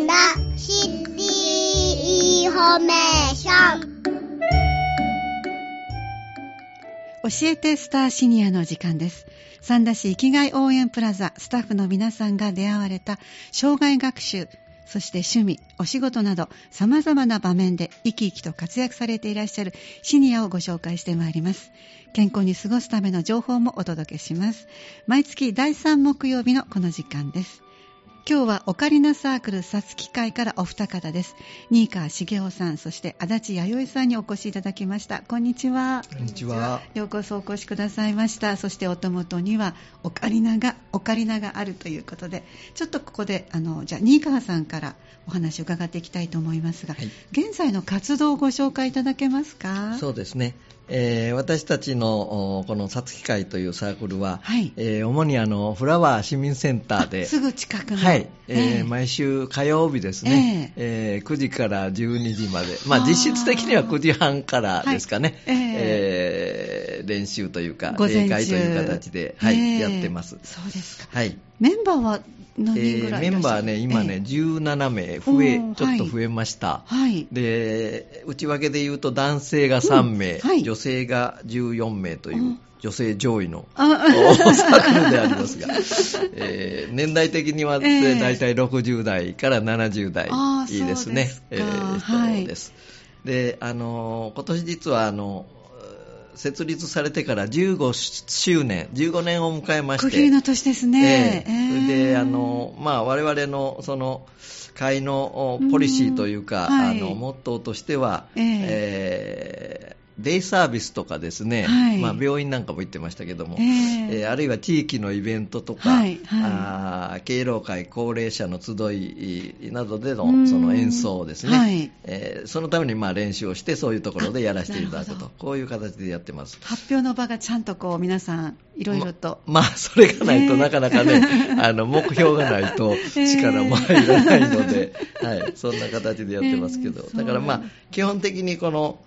んだシティインフォメーション教えてスターシニアの時間です。三田市生きがい応援プラザスタッフの皆さんが出会われた生涯学習、そして趣味、お仕事など様々な場面で生き生きと活躍されていらっしゃるシニアをご紹介してまいります。健康に過ごすための情報もお届けします。毎月第3木曜日のこの時間です。今日はオカリナサークルさつき会からお二方です。新川茂雄さん、そして足立弥生さんにお越しいただきました。こんにちは。こんにちは。ようこそお越しくださいました。そしてお手元にはオカリナが、オカリナがあるということで、ちょっとここで、あの、じゃあ、新川さんからお話を伺っていきたいと思いますが、はい現在の活動をご紹介いただけますか？そうですね。えー私たちのおこのさつき会というサークルは、はい。えー主にあのフラワー市民センターで、あすぐ近くの。はい、えー。ええ毎週火曜日ですね、えー。9時から12時まで、まあ、実質的には9時半からですかね、はいええー練習というか、例会という形で、はいええやってます。そうですか。はい。メンバーは何人メンバーね、今ね、ええ17名増え、ちょっと増えました。はい。で内訳で言うと男性が3名、うんはい。女性が14名という、うん女性上位のあ。サークルでありますが、えー年代的には、ええ大体60代から70代いいですね。そうえですか。ーはい。であのー今年実はあの設立されてから15周年、15年を迎えまして、区切りの年ですね。ええ。それで、あの、まあ、我々の、その、会のおポリシーというか、うんはい。あの、モットーとしては、ええ。えーデイサービスとかですね、はい。まあ、病院なんかも行ってましたけども、ええ。えーあるいは地域のイベントとか、はいはい。あー敬老会、高齢者の集いなどでのうん。その演奏ですね、はい。えーそのためにまあ練習をして、そういうところでやらせていただくとこういう形でやってます。発表の場がちゃんとこう皆さんいろいろと。ままあ、それがないとええ。なかなかね、あの、目標がないと力も入らないので、はい、そんな形でやってますけど、ええ。だからまあ基本的にこの、お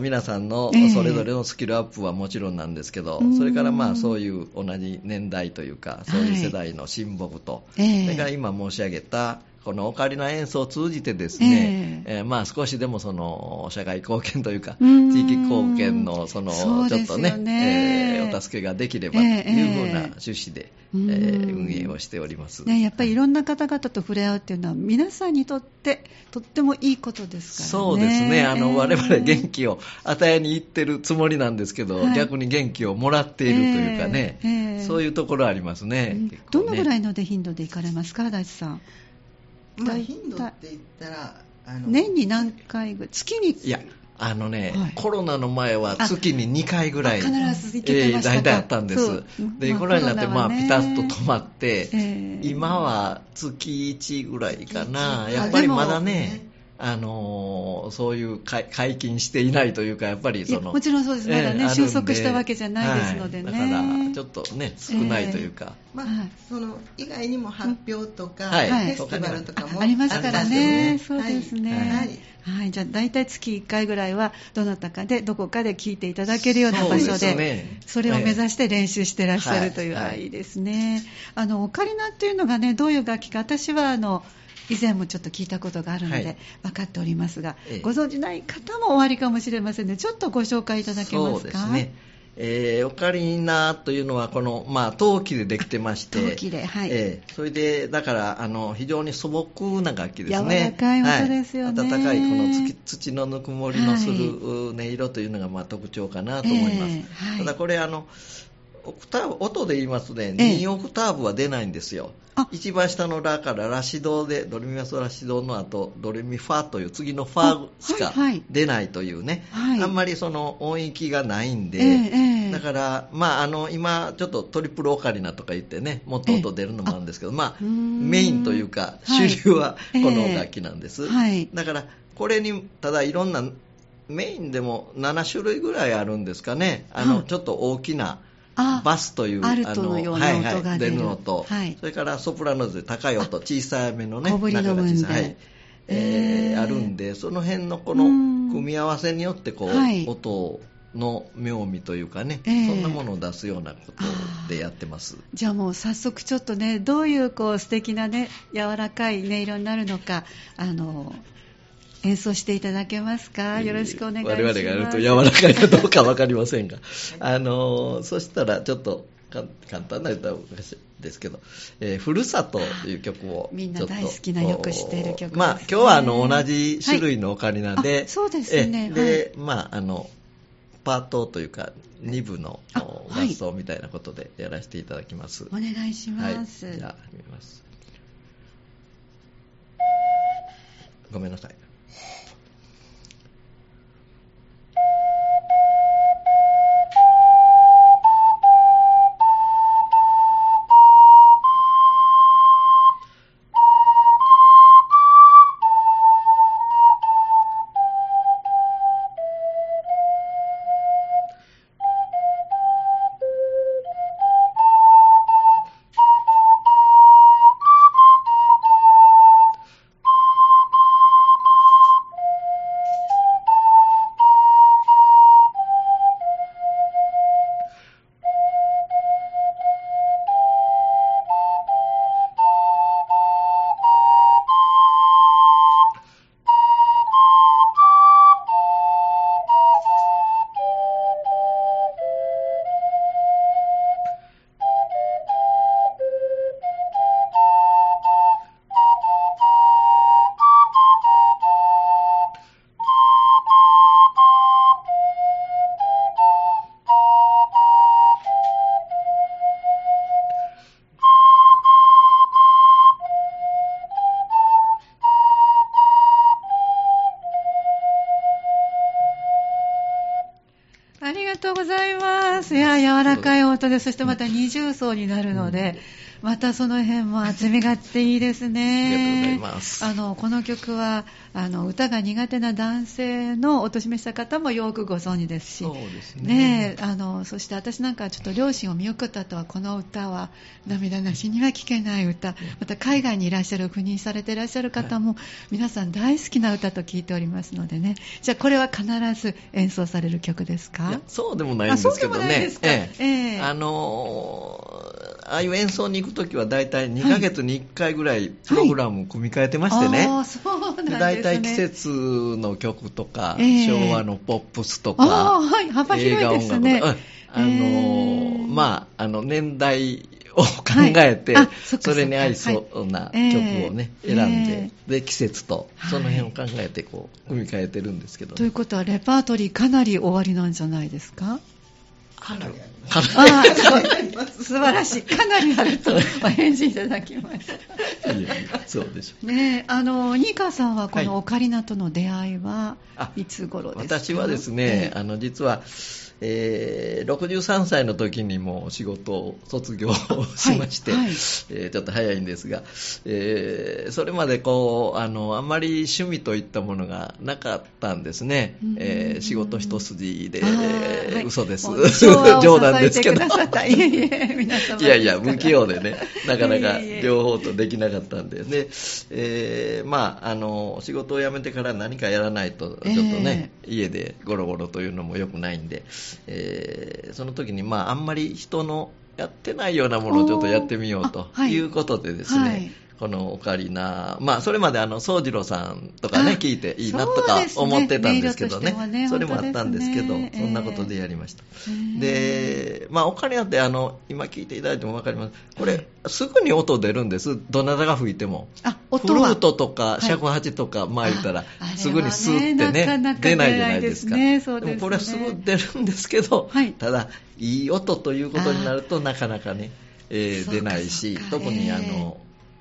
皆さんのええそれぞれのスキルアップはもちろんなんですけど、うんそれからまあそういう同じ年代というか、そういう世代の親睦と、ええ。それから今申し上げた、このオカリナ演奏を通じてですね、えーまあ少しでもその社会貢献というか、うん。地域貢献のそのちょっとね、ねえーお助けができればというふうな趣旨で、うん。えー運営をしております。ね、やっぱりいろんな方々と触れ合うっていうのは皆さんにとってとってもいいことですからね。そうですね、あのええ。我々元気を与えに行ってるつもりなんですけど、はい。逆に元気をもらっているというかね、ええ。ええ。そういうところありますね。うん。ね。どのぐらいので頻度で行かれますか、大地さん。まあ、頻度って言ったら、あの年に何回ぐらい月に？いや、あのね、はい。コロナの前は月に2回ぐらい、あ必ず行けてましたか？えー大体あったんです。で、まあコロナになって、まあ、ピタッと止まって、ええ今は月1ぐらいかな。やっぱりまだねも、あのーそういう解解禁していないというか、やっぱりいその。やもちろんそうです。まだねあるんで収束したわけじゃないですのでね。はい。だから、ちょっとね、少ないというか。まあはい。その以外にも発表とか、はい。フェスティバルとかもありますからね、あそうですね、はい。ははい。いじゃあ大体月1回ぐらいはどなたかでどこかで聞いていただけるような場所でね。それを目指して練習してらっしゃるという、はいはい。あいいですね。あのオカリナっていうのがねどういう楽器か。私はあの以前もちょっと聞いたことがあるので、はい。分かっておりますが、ええ。ご存じない方もおありかもしれませんのでちょっとご紹介いただけますか？そうですね。えーオカリナというのは、この、まあ、陶器でできてまして、陶器ではい。えーそれで、だから、あの、非常に素朴な楽器ですね。柔らかい音ですよね。はい、温かい、この土土のぬくもりのする音色というのが、まあ、特徴かなと思います。ええ。はい。ただ、これ、あの、オクターブ音で言いますとね、ええ。2オクターブは出ないんですよ。あ。一番下のラからラシドで、ドレミファソラシドの後、ドレミファという次のファしかあはいはい。出ないというね、はい。あんまりその音域がないんで、ええええ。だから、まあ、あの今、ちょっとトリプルオカリナとか言ってね、もっと音出るのもあるんですけど、まあ、うーん。メインというか、はい。主流はこの楽器なんです。はい。だから、これに、ただいろんな、メインでも7種類ぐらいあるんですかね、あの、はい。ちょっと大きな、あバスというアルトのようなはい音が出る。はい出るのと、はい。それからソプラノで高い音、小さめのね、小ぶりの分で。はい。えーえー。あるんで、その辺のこのうん。組み合わせによってこう、はい。音をの妙味というかね、ええそんなものを出すようなことでやってます。じゃあもう早速ちょっとねどういうこう素敵なね柔らかい音色になるのかあの演奏していただけますか？よろしくお願いします。我々がやると柔らかいかどうか分かりませんが、あのそしたらちょっとか簡単な歌ですけど、えーふるさとという曲をみんな大好きなよく知っている曲ね。まあ今日はあの同じ種類のオカリナで、はい。あそうですね。えで、まああのパートというか2部の合奏みたいなことでやらせていただきます。お願いします、はい、じゃあ見ます。ごめんなさい。ございます。いや、柔らかい音で、そしてまた二重奏になるので、またその辺も厚みがあっていいですね。ありがとうございます。あの、この曲は、あの、歌が苦手な男性のお年めした方もよくご存知ですし、そうですね。ねえあの、そして私なんかはちょっと両親を見送った後は、この歌は涙なしには聴けない歌、また海外にいらっしゃる、赴任されていらっしゃる方も、皆さん大好きな歌と聞いておりますのでね、じゃあこれは必ず演奏される曲ですか？そうでもないんですけどあそうでもないねですか？ええ。あのーああいう演奏に行くときは大体2ヶ月に1回ぐらいプログラムを組み替えてましてね、そうなんですね。で大体季節の曲とか、ええ。昭和のポップスとか、はい、幅広いですね。映画音楽とか、うんあのまあ、あの年代を考えて、はいあそそれに合いそうなはい。曲をね、ええ選んで、えで季節とはいその辺を考えてこう組み替えてるんですけど、ということは、レパートリーかなり終わりなんじゃないですか？かなりあります素晴らしい。かなりあるとお返事いただきました。いやいやそうでしょう。ねえ、あの、ニカさんはこはいのオカリナとの出会いはあいつ頃ですか？私はですね、ええあの実は、えー63歳の時にもう仕事を卒業しまして、はい。はいえーちょっと早いんですが、えーそれまでこうあのあんまり趣味といったものがなかったんですね、うん。えー仕事一筋で、えーはい。嘘です。冗談ですけど。いやいや、不器用でね、なかなか両方とできなかったんで、で、えーまあ、あの、仕事を辞めてから何かやらないと、ちょっとね、家でゴロゴロというのも良くないんで、えーその時に、まあ、あんまり人のやってないようなものをちょっとやってみようということでですね、はいこのオカリナ、まあ、それまであの、宗次郎さんとかね、あ聞いていいなとか思ってたんですけどね。音色としてはねそれもあったんですけど、ね。そんなことでやりました。ええ。で、まあ、オカリナってあの、今聞いていただいても分かります。これ、すぐに音出るんです。どなたが吹いても。あ、フ音は。ルートとかい。尺八とか、まあ言ったらすぐにスーってなかねなか出ないじゃないですか。ででもこれはすぐ出るんですけど、はい。ただ、いい音ということになるとなかなかね、えー出ないし特にええ。あの、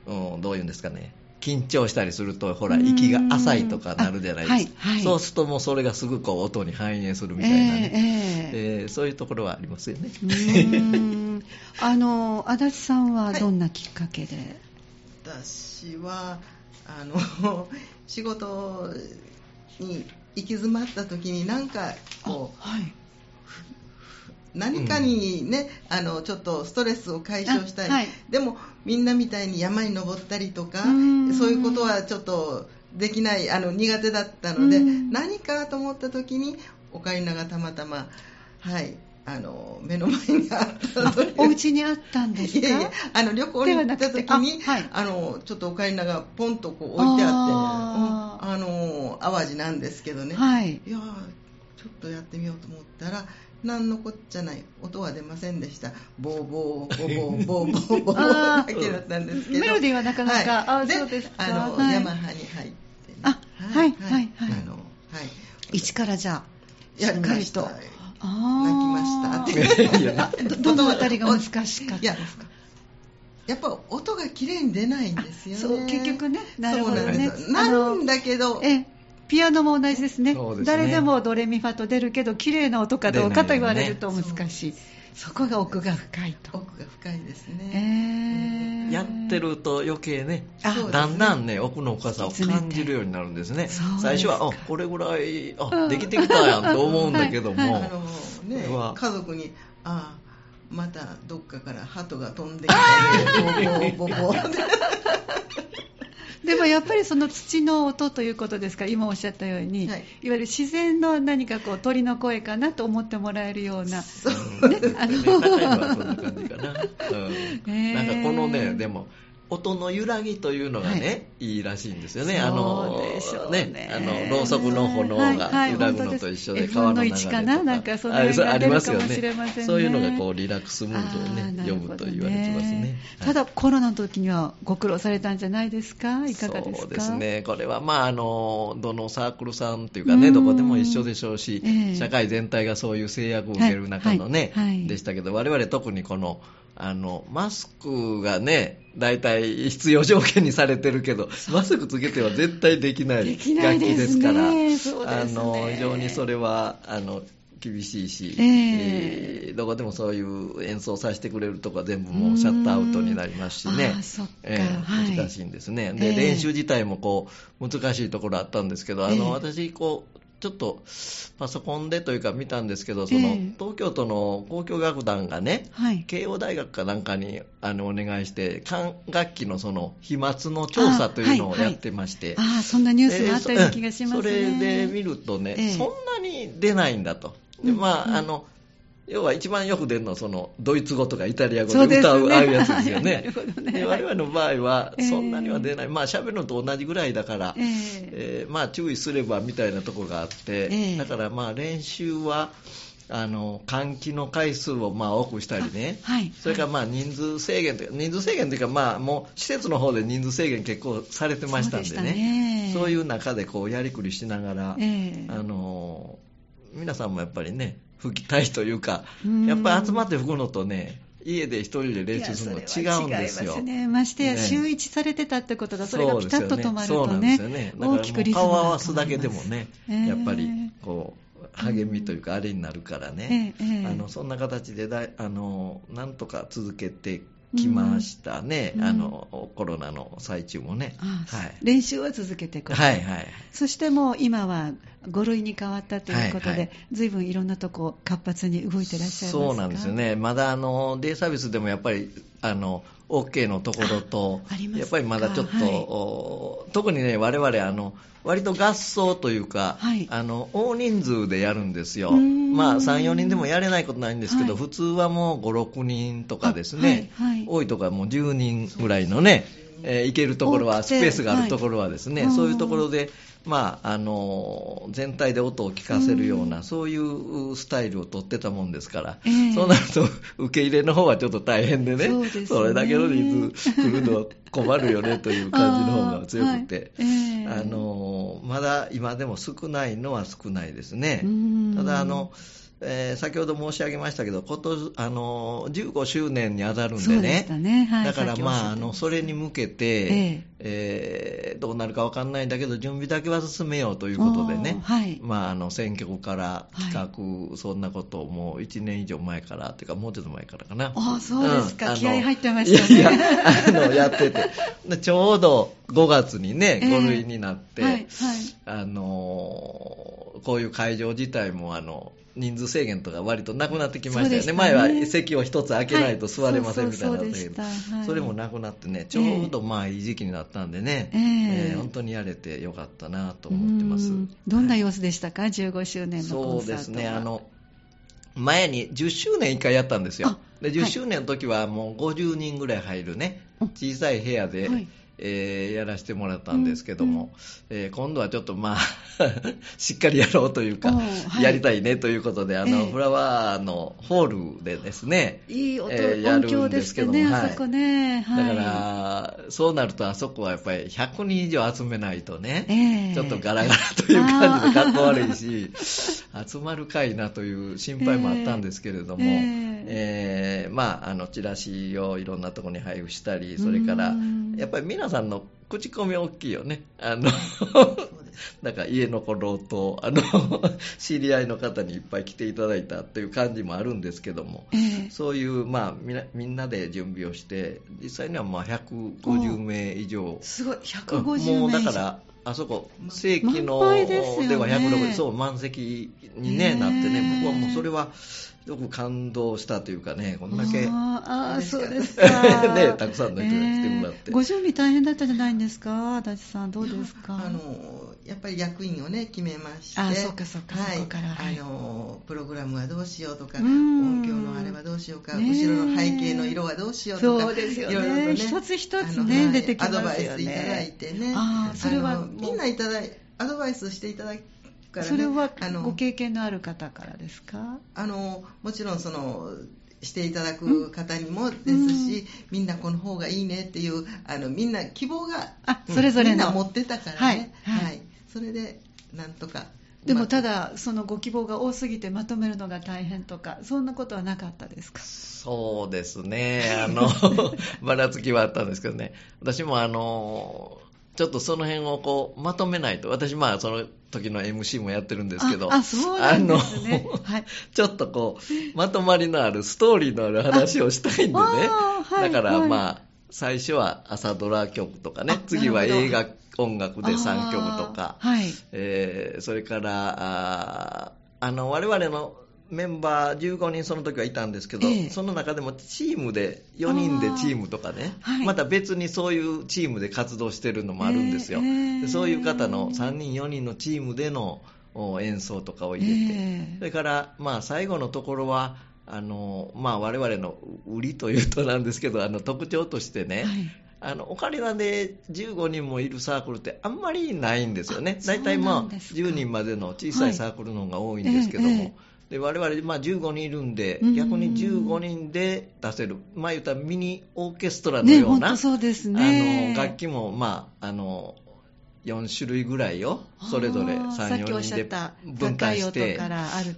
うん、どういうんですかね。緊張したりすると、ほら、うん息が浅いとかなるじゃないですか。あはいはいそうするともうそれがすぐこう音に反映するみたいなね。えええええーそういうところはありますよね。うーんあの足立さんはどんなきっかけで、私はあの 仕事に行き詰まった時になんかこうはい何かにね、あのちょっとストレスを解消したい、あはい。でもみんなみたいに山に登ったりとかうん。そういうことはちょっとできないあの苦手だったのでうん。何かと思った時にオカリナがたまたま、はい、あの目の前にあったので。お家にあったんですか？いやいやあの旅行に行った時にあはい。あのちょっとオカリナがポンとこう置いてあって、あー。うんあの淡路なんですけどね、はい。いやーちょっとやってみようと思ったら何のこっちゃない音は出ませんでした。ボーボーボーボーボーボーボーだけだったんですけど。メロディーはなかなかはい。あでそうですか。あの、はい。ヤマハに入って、ね、あはいはいはい。あのはい。一からじゃあししったかりと。ああー泣きました。いやいや。どどのあたりが難しかった？ですかやっぱ音が綺麗に出ないんですよね。そう結局ね。なるほどね。そうなんですあのなんだけどええピアノも同じですね。ね。誰でもドレミファと出るけど綺麗な音かどうかと言われると難しい、そこが奥が深いと、奥が深いですえね、ー。やってると余計ねだんだんね奥の深さを感じるようになるんですね。最初はあこれぐらいうんあできてきたやんと思うんだけども、はい。あのね家族にああまたどっかから鳩が飛んできたねボー。ボーボーボーってでもやっぱりその土の音ということですか？ら今おっしゃったように、はい。い、わゆる自然の何かこう鳥の声かなと思ってもらえるような。う。んね高いのはそんな感じかな、うん。なんかこのねでも音の揺らぎというのがね、い、いらしいんですよね。あのそうでしょうね。あのろうそくの炎が揺らぐのと一緒ではいはい川の流れと本当です F1 の1かな？なんかそのがあそうありますよね。そういうのがこうリラックスムードをね読むと言われてますね。ただ、コロナの時にはご苦労されたんじゃないですか？いかがですか？そうですね、これはまああのどのサークルさんというかね、うん。どこでも一緒でしょうし、ええ。社会全体がそういう制約を受ける中のね、はいはいはい。でしたけど、我々特にこのあのマスクがね、大体必要条件にされてるけど、マスクつけては絶対できない楽器ですすから、そうですね。あの非常にそれはあの厳しいし、ええ。えーどこでもそういう演奏させてくれるとこは全部もうシャットアウトになりますしね。え難しいんですね、でええ。練習自体もこう難しいところあったんですけど、あのええ。私こう、ちょっとパソコンでというか見たんですけど、そのええ東京都の交響楽団がね、はい。慶応大学かなんかにあのお願いして、管楽器のその飛沫の調査というのをやってまして、ああ、そんなニュースもあったような気がしますね。えーそそれで見るとね、ええそんなに出ないんだと。でまあ、うんうんあの要は一番よく出るのはそのドイツ語とかイタリア語で歌う、ああいうやつですよ なねね。で我々の場合はええ。そんなには出ない、まあ喋るのと同じぐらいだから、ええ。えーまあ注意すればみたいなところがあって、ええ。だからまあ練習はあの換気の回数をまあ多くしたりね、はい。それからまあ人数制限というか、人数制限というか、まあもう施設の方で人数制限結構されてましたんでね、ね。そういう中でこうやりくりしながら、ええ。あの皆さんもやっぱりね、吹きたいというかうん、やっぱり集まって吹くのとね、家で一人で練習するの違うんですよ。すね。ましてや、ね。週一されてたってことが、それがピタそうですよッと止まるそうとね。なんですよね。、だから大きくリズム顔合わすだけでもね、ええやっぱりこう励みというかあれになるからね、あのそんな形でだいあのなんとか続けてきましたね、うん。あのコロナの最中もね。はい。練習は続けていく。はいはい。そしてもう今は5類に変わったということで、はいはい。ずいぶんいろんなとこ活発に動いてらっしゃいますか？そうなんですよ。ね、まだあのデイサービスでもやっぱりあの OK のところとやっぱりまだちょっと、はい。お特にね、我々あの割と合奏というか、はい。あの大人数でやるんですよ、まあ、3、4人でもやれないことないんですけど、はい。普通はもう5、6人とかですね、あはいはい。多いとこはもう10人ぐらいのね、えー行けるところは、スペースがあるところはですね、はい。そういうところで、まあ、あの全体で音を聞かせるような、うん。そういうスタイルを取ってたもんですから、ええ。そうなると受け入れの方はちょっと大変でね、そね。れだけの人数来るのは困るよねという感じの方が強くて、あーはい。ええ。あのまだ今でも少ないのは少ないですね。うん。ただあのえー先ほど申し上げましたけど、今年あの15周年に当たるんでそうでね、ね。はい。だからまああのそれに向けて、ええ。ーどうなるかわかんないんだけど準備だけは進めようということでね、はい。まあ、あの選曲から企画、そんなことをもう1年以上前からというかもうちょっと前からかな。ああそうですか。んあの気合入ってましたね。いやいやあのやってて。でちょうど5月にねええ。5類になって、はいはい。あのこういう会場自体もあの人数制限とか割となくなってきましたよね。ね。前は席を一つ開けないと座れませんはいみたいなのだったけど、それもなくなってね、ちょうどまあいい時期になったんでね、ええ。えー本当にやれてよかったなと思ってます。うん。どんな様子でしたか、15周年のコそうンサートは。ですね、あの、前に10周年1回やったんですよ。あ。で、はい。10周年の時はもう50人ぐらい入るね、うん小さい部屋で、はいえーやらせてもらったんですけども、うんえー今度はちょっとまあ、しっかりやろうというか、はい。やりたいねということで、あの、ええ。フラワーのホールでですね、いい音、えーやるんですけどもね、はい。あそこね。はい、だから、そうなるとあそこはやっぱり100人以上集めないとね、ええ。ちょっとガラガラという感じでかっこ悪いし、集まるかいなという心配もあったんですけれども、えええーまあ、あのチラシをいろんなところに配布したり、それからうん、やっぱり皆さんの口コミ大きいよね。あのなんか家の子郎と、あの、知り合いの方にいっぱい来ていただいたっていう感じもあるんですけども、ええ。そういう、まあみな、みんなで準備をして、実際にはまあ150名以上。すごい、150名だから、あそこ、正規のでは160、そう、満席に、ね、へーなってね、僕はもうそれは、すごく感動したというかね、こんだけ、あーあー、そうですか。ねたくさんの人に来てもらって。えーご準備大変だったじゃないんですか、足立さん、どうですか？あのやっぱり役員をね決めまして。あそうかそうかはいそこから。はい。あのプログラムはどうしようとかうん。音響のあれはどうしようか、後ろの背景の色はどうしようとかそうですよね。いろいろとね一つ一つねはい。出てきますよね。アドバイスいただいてね。あーそれはみんないただいアドバイスしていただくからね。それはあのご経験のある方からですか？あのもちろんそのしていただく方にもですし、みんなこの方がいいねっていうあのみんな希望がそれぞれの。みんな持ってたからね、はいはい。それでなんとかでもただだ、そのご希望が多すぎてまとめるのが大変とか、そんなことはなかったですか？そうですね、あの、ばらつきはあったんですけどね、私もあの、ちょっとその辺をこうまとめないと、私、まあ、その時の MC もやってるんですけど、ああそうなんですね。はい。ちょっとこう、まとまりのある、ストーリーのある話をしたいんでね、はいだから、はい。まあ、最初は朝ドラ曲とかね。あ、次は映画、音楽で3曲とか、はい。えーそれから、あーあの、我々のメンバー15人その時はいたんですけど、ええ。その中でもチームで、4人でチームとかね、はい。また別にそういうチームで活動してるのもあるんですよ。ええ。でそういう方の3人、4人のチームでのお演奏とかを入れて、ええ。それから、まあ、最後のところは、あのまあ、我々の売りというとなんですけど、あの特徴としてね、はい。あのオカリナで15人もいるサークルってあんまりないんですよね。あ、大体、まあ、んですか。10人までの小さいサークルの方が多いんですけども、はいえええで我々、まあ、15人いるんでうん、逆に15人で出せる、まあ、言ったらミニオーケストラのね、ような、本当そうですね。あの楽器も、まあ、あの4種類ぐらいをそれぞれあーさっ3、4きおっし人で分担して。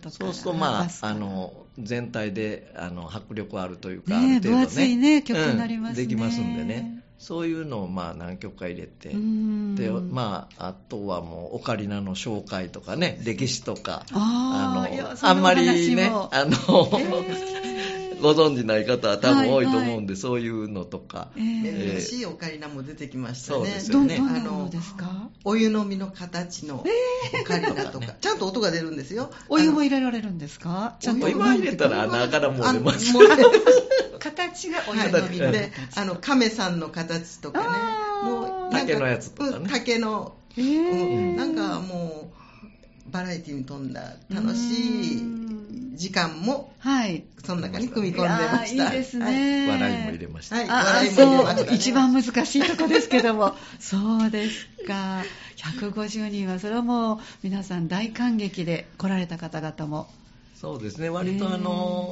そうすると、まあ、あの全体であの迫力あるというか、ねある程度分厚いね曲になりますね。うんできますんでねそういうのをまあ何曲か入れて、うん。でまあ、あとはもうオカリナの紹介とかね歴史とかあのあんまりねあの、えーご存じない方は多分多いと思うんで、はいはそういうのとか、えー。珍しいオカリナも出てきましたそうね。どんですよね。どんなものですか？お湯飲みの形のオカリナとか、ちゃんと音が出るんですよ。お湯もあ入れられるんですか？ちゃんと。お入れたら穴からもう出ます。形がお湯はい飲みので、あの亀さんの形とかね、もう竹のやつとかね。うん竹の、うんなんかもうバラエティに富んだ楽しい時間もはい。その中に組み込んでました。いいいですね、笑いも入れました。はい。あ笑いも入れました。ねそう一番難しいとこですけども。そうですか。150人はそれはもう皆さん大感激で来られた方々も。そうですね、割とあの、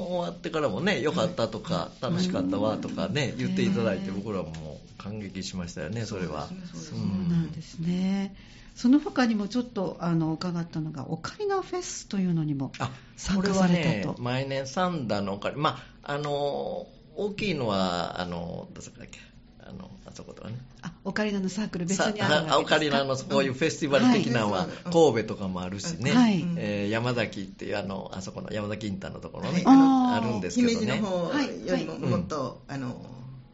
終わってからもね、良かったとか、楽しかったわとかね、言っていただいて、僕らも感激しましたよね、それは。そうなんですね。その他にもちょっとあの伺ったのがオカリナフェスというのにもあ参加されたねと。、毎年三田のオカリまあ、あの、大きいのは、あの、どうだっけ、あの、あそことかね。あオカリナのサークル別さにあるわけですか？オカリナのこういうフェスティバル的なのははい。神戸とかもあるしね、はい。えー山崎っていうあのあそこの山崎インターのところね、はい。あるんですけどね。姫路の方はい。よりももっと、あの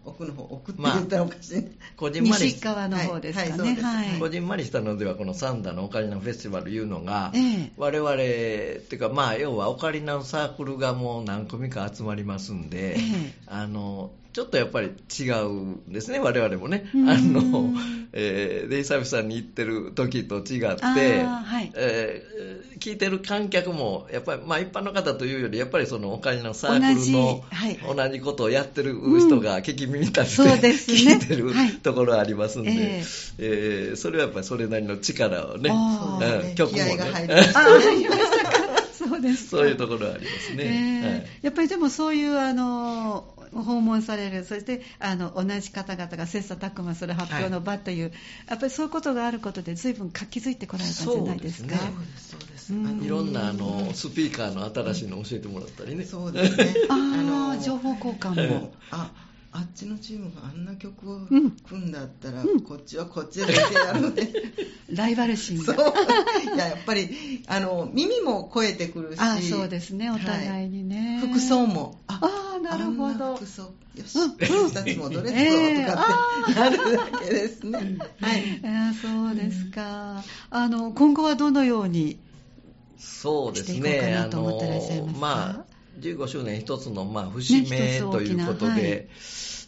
奥の方奥って言ったらおかしい、こじんまり西側の方ですかね。はいはいこじんまりしたのではこのサンダのオカリナフェスティバルいうのが、ええ。我々っていうかまあ要はオカリナのサークルがもう何組か集まりますんで、ええ。あのちょっとやっぱり違うんですね我々もね。うん。あの、えーデイサービスさんに行ってる時と違って、あーはい。えー聞いてる観客もやっぱり、まあ、一般の方というよりやっぱりそのオカリナのサークルの同じことをやってる人が聞き耳立てで聞いてるはい。ところありますんで、ええ。ーそれはやっぱりそれなりの力をね、曲もね。あ入りましたかそうですかそういうところはありますね。えーはいやっぱりでもそういうあの訪問される、そしてあの同じ方々が切磋琢磨する発表の場という、やっぱりそういうことがあることで、随分活気づいてこられたんじゃないですか。そうですそうですうんあのいろんなあのスピーカーの新しいのを教えてもらったりね。そうですね あのあ、情報交換えも。ああっちのチームがあんな曲をうん組んだったら、うん。こっちはこっちでやるね。ライバル心そう。が。いややっぱりあの耳も超えてくるし。あそうですね、お互いにね。服装も。ああなるほあんなど服。装。よし、うん。私たちもドレスええをとかってなるだけですね、はい。えーそうですか。あの、今後はどのようにそうですしていこうかね。なと思ってらっしゃいますか？まあ15周年一つのまあ節目ということはいで。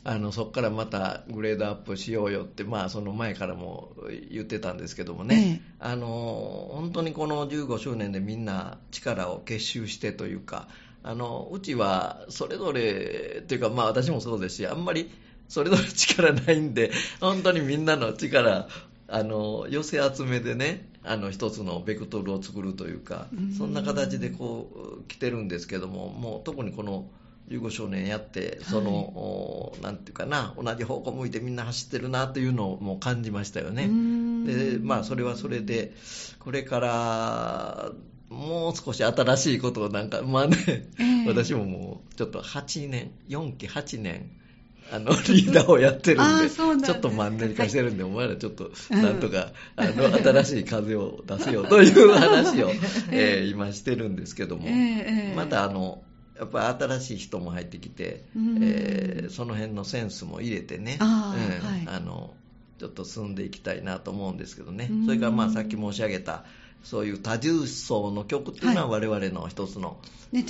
あのそこからまたグレードアップしようよって、まあ、その前からも言ってたんですけどもね、ええあの本当にこの15周年でみんな力を結集してというかあのうちはそれぞれというか、まあ、私もそうですしあんまりそれぞれ力ないんで本当にみんなの力あの寄せ集めでねあの一つのベクトルを作るというかうん。そんな形でこう来てるんですけどももう特にこの15周年やってその、おなんていうかな同じ方向向いてみんな走ってるなというのをもう感じましたよね。でまあそれはそれでこれからもう少し新しいことをなんかまあね、ええ。私ももうちょっと8年4期8年あのリーダーをやってるあんでちょっとマンネリ化してるんで、お前らちょっとうんなんとか、あの新しい風を出せようという話を、えー今してるんですけども、またあのやっぱり新しい人も入ってきて、うん。えーその辺のセンスも入れてね、うんはい。あのちょっと進んでいきたいなと思うんですけどね。うん、それからまあさっき申し上げた、そういう多重層の曲っていうのは我々の一つの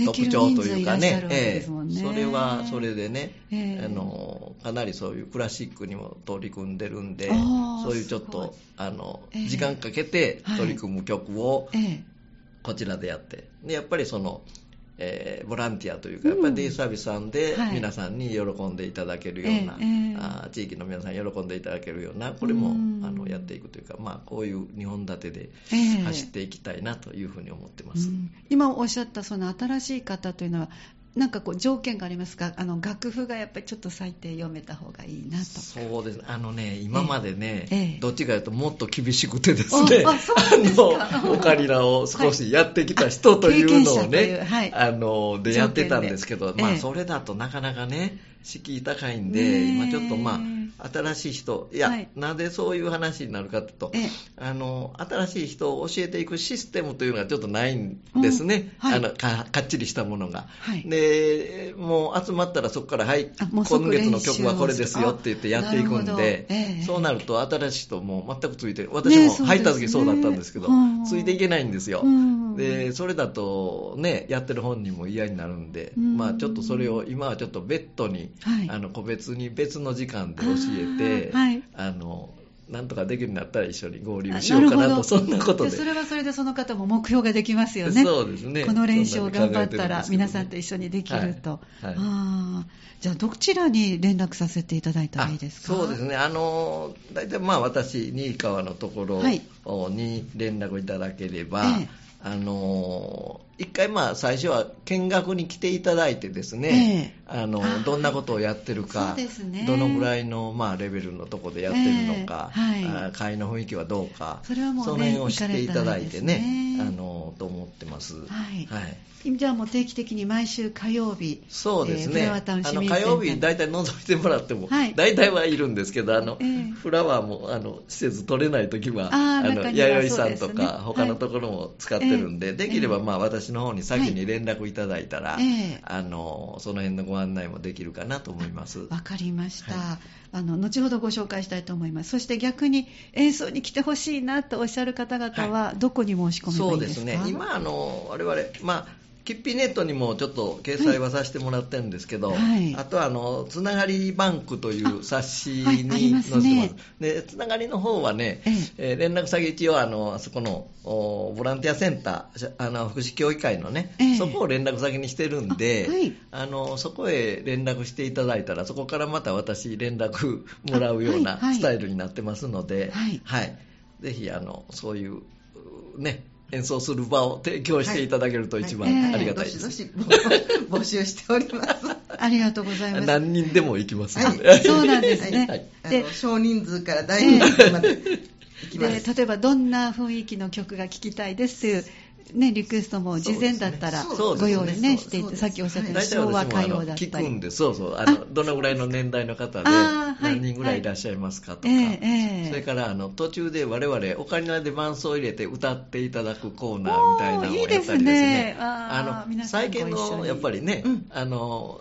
特徴というからね。それはそれでね、ええ。あのかなりそういうクラシックにも取り組んでるんでそういうちょっとあの、ええ。時間かけて取り組む曲をええ。こちらでやって。でやっぱりその、えーボランティアというかやっぱりデイサービスさんではい。皆さんに喜んでいただけるような、ええええ。あー地域の皆さんに喜んでいただけるようなこれもうん。あのやっていくというか、まあ、こういう2本立てでええ。走っていきたいなというふうに思ってます。うん。今おっしゃったその新しい方というのはなんかこう条件がありますか？あの楽譜がやっぱりちょっと最低読めた方がいいなと。そうです。ね、あのね、今までね、ええ。どっちかというともっと厳しくてですね、あの、オカリナを少しやってきた人というのをね、はい。あの、でやってたんですけど、まあ、それだとなかなかね、敷居高いんで、今ちょっとまあ、新しい人、いや、はい。なぜそういう話になるかというと、ええ。あの、新しい人を教えていくシステムというのがちょっとないんですね、うん。はい。あのかかっちりしたものが。はい。で、もう集まったらそこから、はい、今月の曲はこれですよって言ってやっていくんで、ええ。そうなると新しい人も全くついて、私も入った時そうだったんですけど、うん。ついていけないんですよ。うん。で、それだとね、やってる本人も嫌になるんで、うん。まあちょっとそれを今はちょっと別途に、はい。あの個別に別の時間で教えて、はい。あの、なんとかできるようになったら一緒に合流あしようかなと、そんなことで。それはそれでその方も目標ができますよね。そうですねこの練習を頑張ったら皆さんと一緒にできると。はいはい。あー。じゃあどちらに連絡させていただいたらいいですか？あそうですね、あの大体まあ私、新川のところはい。に連絡いただければ、ええあの一回、まあ最初は見学に来ていただいて、ですね、あのあー。どんなことをやってるか、ねどのぐらいの、まあ、レベルのところでやってるのか、ええはい会の雰囲気はどうか、それはもうねその辺を知っていただいてね、あのと思ってます。はい。はい。じゃあもう定期的に毎週火曜日、そうですね、えーあの火曜日、大体覗いてもらっても、はい。大体はいるんですけど、あのええ。フラワーもあの施設取れないときは、あーの弥生さんとか、他のところも使ってるんで、はい。できればまあ私私の方に先に連絡いただいたら、はいええ。あのその辺のご案内もできるかなと思います。わかりました、はあの後ほどご紹介したいと思います。そして逆に演奏に来てほしいなとおっしゃる方々はどこに申し込めばいそいうでか、ですすね、今、あの我々、まあ、キッピーネットにもちょっと掲載はさせてもらってるんですけど、はい。あとはあのつながりバンクという冊子にあはいありますね。載せてます。でつながりの方はね、ええ。ー連絡先一応あのあそこのおボランティアセンターあの福祉協議会のね、ええ。そこを連絡先にしてるんであはい。あのそこへ連絡していただいたらそこからまた私連絡もらうようなスタイルになってますので、はい。ぜひあのそういうね演奏する場を提供していただけると一番はいありがたいです。どしどし募集しております。ありがとうございます何人でも行きますのはいで。そうなんですね、はいあでの少人数から大人数まで行きま。です例えばどんな雰囲気の曲が聴きたいですという、ね、リクエストも事前だったらご用意ねしていてさっきおっしゃってた昭和歌謡だったり。聞くんで、そうそう、あのどのぐらいの年代の方で何人ぐらいいらっしゃいますかとか、それからあの途中で我々オカリナで伴奏を入れて歌っていただくコーナーみたいなのをやったりですね。最近のやっぱりね、うん。あの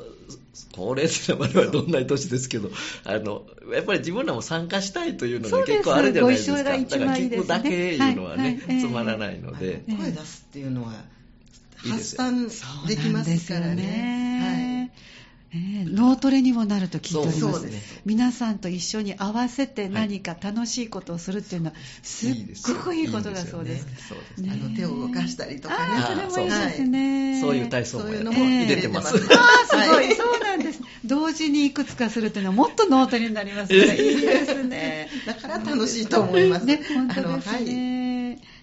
高齢っていうのは我々どんな年ですけど、あのやっぱり自分らも参加したいというのが結構あるじゃないですか。ご一緒が一だから番いいですね。聞くだけいうのはね、はい。はいええつまらないので。声出すっていうのは、いいです発よ散できますからね。ええ脳トレにもなると聞いております。皆さんと一緒に合わせて何か楽しいことをするっていうのはす。っごくいいことだそうです。手を動かしたりとかね。ああそれもいいですね、そういう体操もそういうのも入れてます。ああ、すごい、はい。そうなんです。同時にいくつかするっていうのはもっと脳トレになりますから、いいですね。だから楽しいと思います。ね、本当です。ね。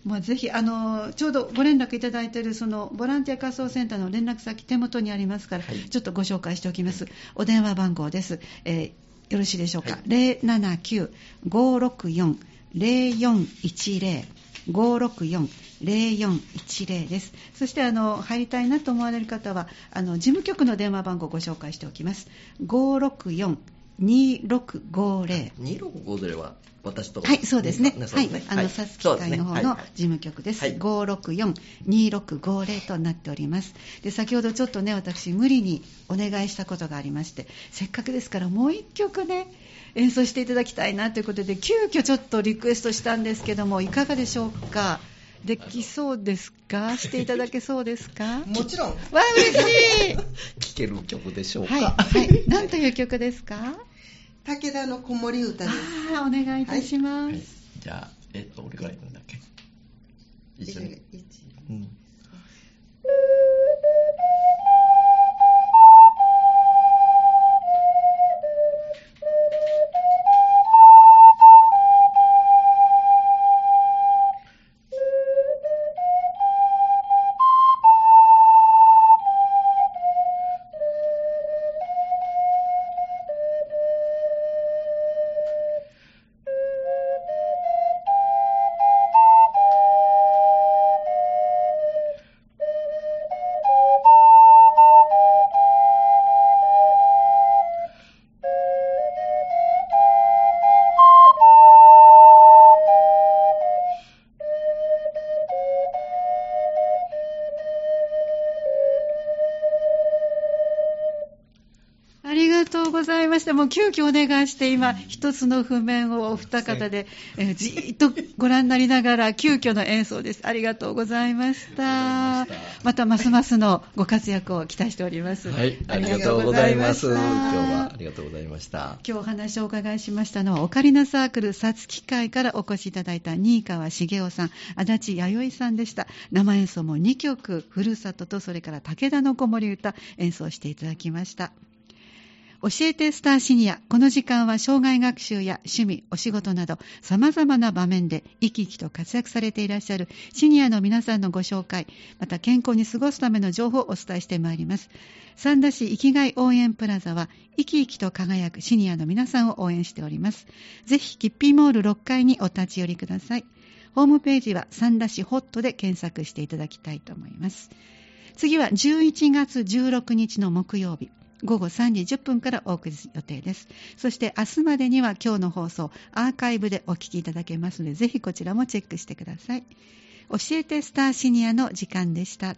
まあ、ぜひあのちょうどご連絡いただいているそのボランティア活動センターの連絡先手元にありますから、はい。ちょっとご紹介しておきます。お電話番号です、えーよろしいでしょうか、はい。079-564-0410 564-0410です。そしてあの入りたいなと思われる方はあの事務局の電話番号をご紹介しておきます。564-2650 2650は私とはい、そうですね。はいあの、さす機会の方の事務局です。はい。564-2650となっております。で、先ほどちょっとね、私、無理にお願いしたことがありまして、せっかくですからもう一曲ね、演奏していただきたいなということで、急遽ちょっとリクエストしたんですけども、いかがでしょうか？できそうですか？していただけそうですか？もちろん、わあ、嬉しい。聴ける曲でしょうか？はい、はい。何という曲ですか？武田の子守歌です。ああ、お願いいたします。はいじゃあ、えっと、俺がいるんだっけ？一緒に。一うんもう急遽お願いして、今、一つの譜面をお二方で、えーじーっとご覧になりながら、急遽の演奏です。ありがとうございました。ましたますますのご活躍を期待しております。はい、ありがとうございます。今日はありがとうございました。今日お話をお伺いしましたのは、オカリナサークルさつき会からお越しいただいた新川茂雄さん、足立弥生さんでした。生演奏も2曲、ふるさととそれから武田の子守歌演奏していただきました。教えてスターシニア。この時間は障害学習や趣味、お仕事など様々な場面で生き生きと活躍されていらっしゃるシニアの皆さんのご紹介、また健康に過ごすための情報をお伝えしてまいります。三田市生きがい応援プラザは生き生きと輝くシニアの皆さんを応援しております。ぜひ、キッピーモール6階にお立ち寄りください。ホームページは三田市ホットで検索していただきたいと思います。次は11月16日の木曜日。午後3時10分からお送り予定です。そして明日までには今日の放送、アーカイブでお聞きいただけますので、ぜひこちらもチェックしてください。教えてスターシニアの時間でした。